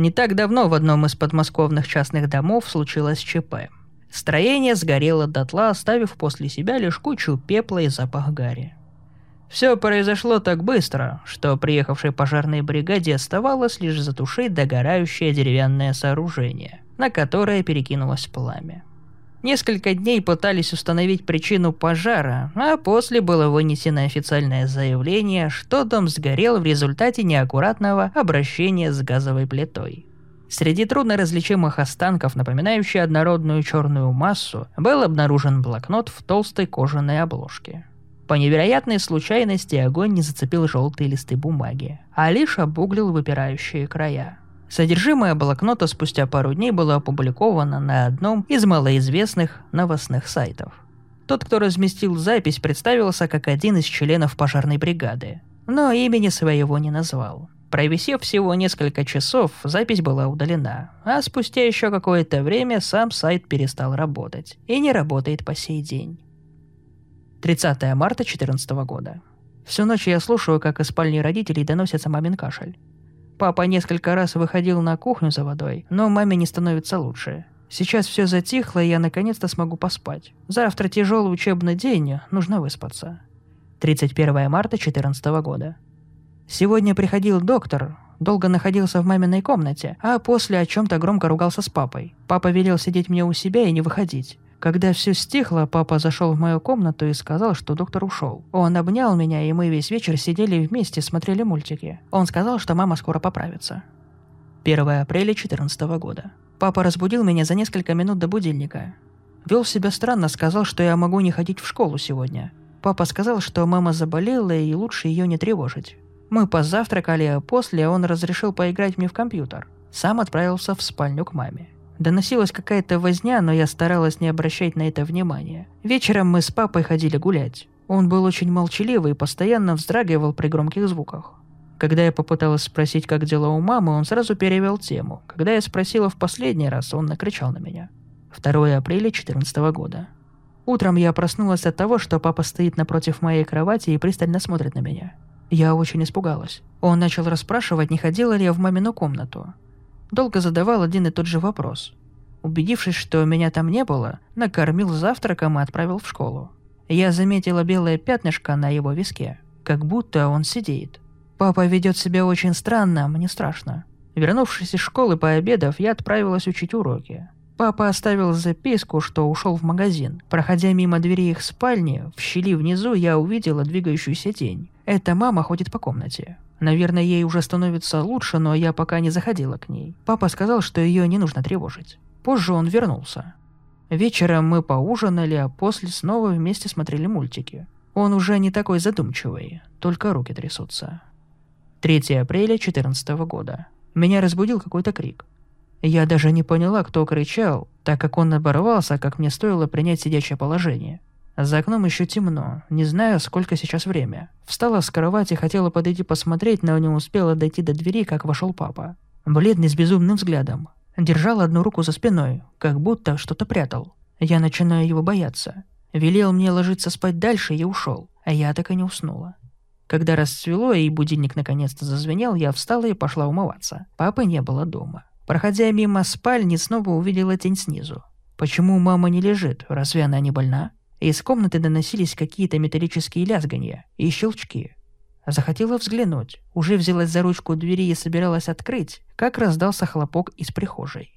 Не так давно в одном из подмосковных частных домов случилось ЧП. Строение сгорело дотла, оставив после себя лишь кучу пепла и запах гари. Все произошло так быстро, что приехавшей пожарной бригаде оставалось лишь затушить догорающее деревянное сооружение, на которое перекинулось пламя. Несколько дней пытались установить причину пожара, а после было вынесено официальное заявление, что дом сгорел в результате неаккуратного обращения с газовой плитой. Среди трудноразличимых останков, напоминающих однородную черную массу, был обнаружен блокнот в толстой кожаной обложке. По невероятной случайности огонь не зацепил желтые листы бумаги, а лишь обуглил выпирающие края – Содержимое блокнота спустя пару дней было опубликовано на одном из малоизвестных новостных сайтов. Тот, кто разместил запись, представился как один из членов пожарной бригады, но имени своего не назвал. Провисев всего несколько часов, запись была удалена, а спустя еще какое-то время сам сайт перестал работать и не работает по сей день. 30 марта 2014 года. Всю ночь я слушаю, как из спальни родителей доносится мамин кашель. Папа несколько раз выходил на кухню за водой, но маме не становится лучше. Сейчас все затихло, и я наконец-то смогу поспать. Завтра тяжелый учебный день, нужно выспаться. 31 марта 2014 года. Сегодня приходил доктор, долго находился в маминой комнате, а после о чем-то громко ругался с папой. Папа велел сидеть мне у себя и не выходить. Когда все стихло, папа зашел в мою комнату и сказал, что доктор ушел. Он обнял меня, и мы весь вечер сидели вместе, смотрели мультики. Он сказал, что мама скоро поправится. 1 апреля 2014 года. Папа разбудил меня за несколько минут до будильника. Вел себя странно, сказал, что я могу не ходить в школу сегодня. Папа сказал, что мама заболела и лучше ее не тревожить. Мы позавтракали, а после он разрешил поиграть мне в компьютер. Сам отправился в спальню к маме. Доносилась какая-то возня, но я старалась не обращать на это внимания. Вечером мы с папой ходили гулять. Он был очень молчаливый и постоянно вздрагивал при громких звуках. Когда я попыталась спросить, как дела у мамы, он сразу перевел тему. Когда я спросила в последний раз, он накричал на меня. 2 апреля 2014 года. Утром я проснулась от того, что папа стоит напротив моей кровати и пристально смотрит на меня. Я очень испугалась. Он начал расспрашивать, не ходила ли я в мамину комнату. Долго задавал один и тот же вопрос. Убедившись, что меня там не было, накормил завтраком и отправил в школу. Я заметила белое пятнышко на его виске, как будто он сидит. Папа ведет себя очень странно, мне страшно. Вернувшись из школы пообедав, я отправилась учить уроки. Папа оставил записку, что ушел в магазин. Проходя мимо двери их спальни, в щели внизу я увидела двигающуюся тень. Эта мама ходит по комнате. Наверное, ей уже становится лучше, но я пока не заходила к ней. Папа сказал, что ее не нужно тревожить. Позже он вернулся. Вечером мы поужинали, а после снова вместе смотрели мультики. Он уже не такой задумчивый, только руки трясутся. 3 апреля 2014 года. Меня разбудил какой-то крик. Я даже не поняла, кто кричал, так как он оборвался, как мне стоило принять сидячее положение. За окном еще темно, не знаю, сколько сейчас время. Встала с кровати, хотела подойти посмотреть, но не успела дойти до двери, как вошел папа. Бледный с безумным взглядом. Держал одну руку за спиной, как будто что-то прятал. Я начинаю его бояться. Велел мне ложиться спать дальше и ушел, а я так и не уснула. Когда расцвело и будильник наконец-то зазвенел, я встала и пошла умываться. Папы не было дома. Проходя мимо спальни, снова увидела тень снизу. Почему мама не лежит? Разве она не больна? Из комнаты доносились какие-то металлические лязганья и щелчки. Захотела взглянуть, уже взялась за ручку двери и собиралась открыть, как раздался хлопок из прихожей.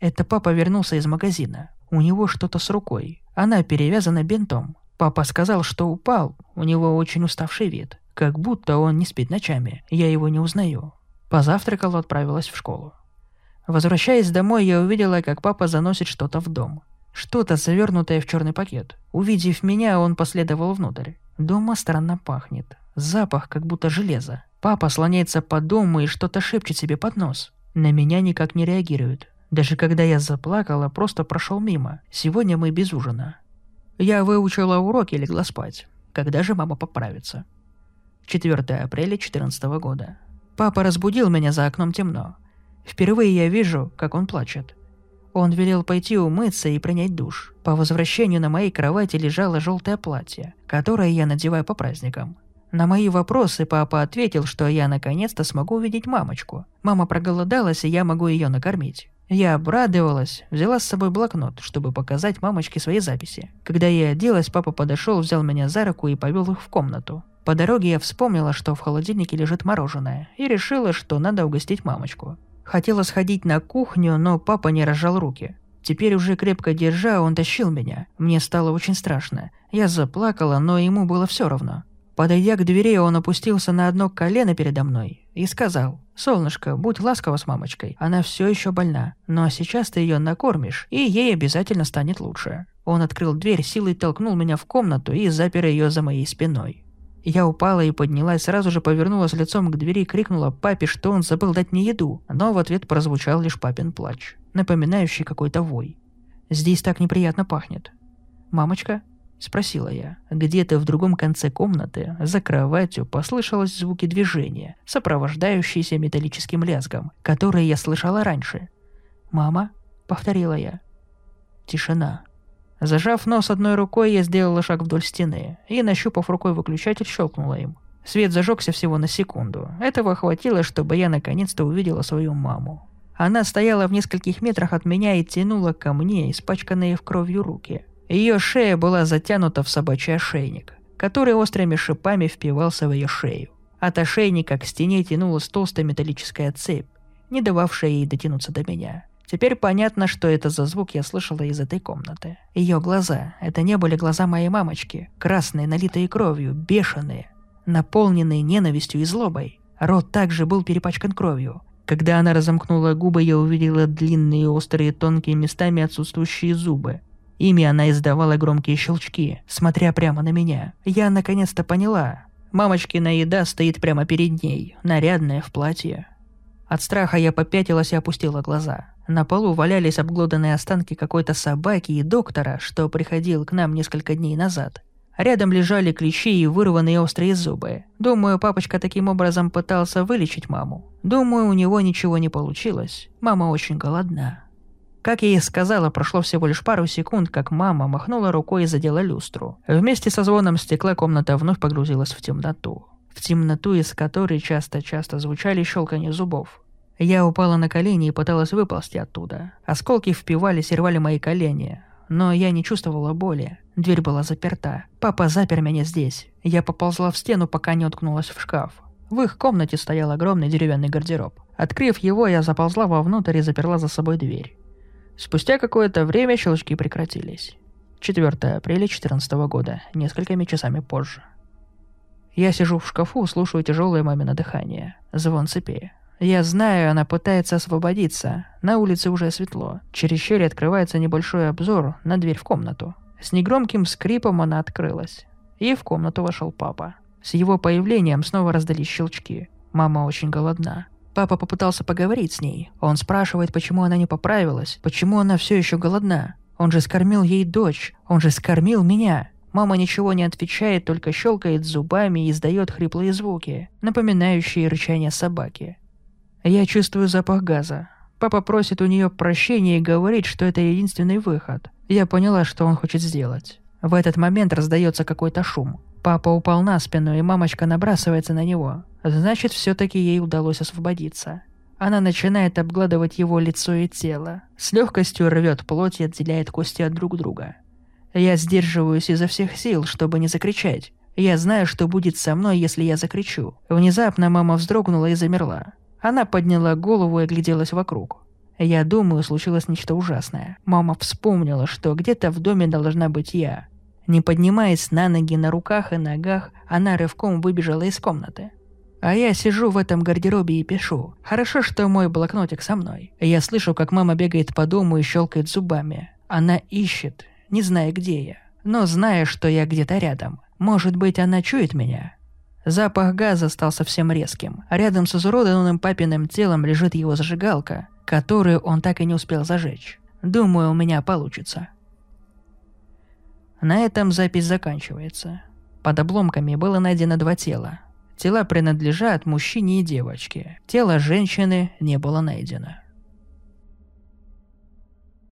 Это папа вернулся из магазина. У него что-то с рукой. Она перевязана бинтом. Папа сказал, что упал. У него очень уставший вид. Как будто он не спит ночами. Я его не узнаю. Позавтракала, отправилась в школу. Возвращаясь домой, я увидела, как папа заносит что-то в дом. Что-то завернутое в черный пакет. Увидев меня, он последовал внутрь. Дома странно пахнет. Запах, как будто железо. Папа слоняется по дому и что-то шепчет себе под нос. На меня никак не реагирует. Даже когда я заплакала, просто прошел мимо. Сегодня мы без ужина. Я выучила уроки и легла спать. Когда же мама поправится? 4 апреля 2014 года. Папа разбудил меня за окном темно. Впервые я вижу, как он плачет. Он велел пойти умыться и принять душ. По возвращению на моей кровати лежало желтое платье, которое я надеваю по праздникам. На мои вопросы папа ответил, что я наконец-то смогу увидеть мамочку. Мама проголодалась, и я могу ее накормить. Я обрадовалась, взяла с собой блокнот, чтобы показать мамочке свои записи. Когда я оделась, папа подошел, взял меня за руку и повел их в комнату. По дороге я вспомнила, что в холодильнике лежит мороженое, и решила, что надо угостить мамочку. Хотела сходить на кухню, но папа не разжал руки. Теперь уже крепко держа, он тащил меня. Мне стало очень страшно. Я заплакала, но ему было все равно. Подойдя к двери, он опустился на одно колено передо мной и сказал, «Солнышко, будь ласкова с мамочкой, она все еще больна, но сейчас ты ее накормишь, и ей обязательно станет лучше». Он открыл дверь, силой толкнул меня в комнату и запер ее за моей спиной. Я упала и поднялась, сразу же повернулась лицом к двери и крикнула папе, что он забыл дать мне еду, но в ответ прозвучал лишь папин плач, напоминающий какой-то вой. «Здесь так неприятно пахнет». «Мамочка?» – спросила я. Где-то в другом конце комнаты, за кроватью, послышалось звуки движения, сопровождающиеся металлическим лязгом, которые я слышала раньше. «Мама?» – повторила я. Тишина. Зажав нос одной рукой, я сделала шаг вдоль стены и, нащупав рукой выключатель, щелкнула им. Свет зажегся всего на секунду. Этого хватило, чтобы я наконец-то увидела свою маму. Она стояла в нескольких метрах от меня и тянула ко мне испачканные в кровью руки. Ее шея была затянута в собачий ошейник, который острыми шипами впивался в ее шею. От ошейника к стене тянулась толстая металлическая цепь, не дававшая ей дотянуться до меня. Теперь понятно, что это за звук я слышала из этой комнаты. Ее глаза — это не были глаза моей мамочки, красные, налитые кровью, бешеные, наполненные ненавистью и злобой. Рот также был перепачкан кровью. Когда она разомкнула губы, я увидела длинные, острые, тонкие местами отсутствующие зубы. Ими она издавала громкие щелчки, смотря прямо на меня. Я наконец-то поняла. Мамочкина еда стоит прямо перед ней, нарядная в платье. От страха я попятилась и опустила глаза. На полу валялись обглоданные останки какой-то собаки и доктора, что приходил к нам несколько дней назад. Рядом лежали клещи и вырванные острые зубы. Думаю, папочка таким образом пытался вылечить маму. Думаю, у него ничего не получилось. Мама очень голодна. Как я и сказала, прошло всего лишь пару секунд, как мама махнула рукой и задела люстру. Вместе со звоном стекла комната вновь погрузилась в темноту. В темноту, из которой часто-часто звучали щелканье зубов. Я упала на колени и пыталась выползти оттуда. Осколки впивались и рвали мои колени. Но я не чувствовала боли. Дверь была заперта. Папа запер меня здесь. Я поползла в стену, пока не уткнулась в шкаф. В их комнате стоял огромный деревянный гардероб. Открыв его, я заползла вовнутрь и заперла за собой дверь. Спустя какое-то время щелчки прекратились. 4 апреля 2014 года, несколькими часами позже. Я сижу в шкафу, слушаю тяжелое мамино дыхание. Звон цепи. Я знаю, она пытается освободиться. На улице уже светло. Через щель открывается небольшой обзор на дверь в комнату. С негромким скрипом она открылась. И в комнату вошел папа. С его появлением снова раздались щелчки. Мама очень голодна. Папа попытался поговорить с ней. Он спрашивает, почему она не поправилась, почему она все еще голодна. Он же скормил ей дочь, он же скормил меня. Мама ничего не отвечает, только щелкает зубами и издает хриплые звуки, напоминающие рычание собаки. Я чувствую запах газа. Папа просит у нее прощения и говорит, что это единственный выход. Я поняла, что он хочет сделать. В этот момент раздается какой-то шум. Папа упал на спину, и мамочка набрасывается на него. Значит, все-таки ей удалось освободиться. Она начинает обгладывать его лицо и тело. С легкостью рвет плоть и отделяет кости от друг друга. Я сдерживаюсь изо всех сил, чтобы не закричать. Я знаю, что будет со мной, если я закричу. Внезапно мама вздрогнула и замерла. Она подняла голову и огляделась вокруг. Я думаю, случилось нечто ужасное. Мама вспомнила, что где-то в доме должна быть я. Не поднимаясь на ноги на руках и ногах, она рывком выбежала из комнаты. А я сижу в этом гардеробе и пишу. Хорошо, что мой блокнотик со мной. Я слышу, как мама бегает по дому и щелкает зубами. Она ищет, не зная, где я. Но зная, что я где-то рядом. Может быть, она чует меня. Запах газа стал совсем резким. Рядом с изуродованным папиным телом лежит его зажигалка, которую он так и не успел зажечь. Думаю, у меня получится. На этом запись заканчивается. Под обломками было найдено два тела. Тела принадлежат мужчине и девочке. Тело женщины не было найдено.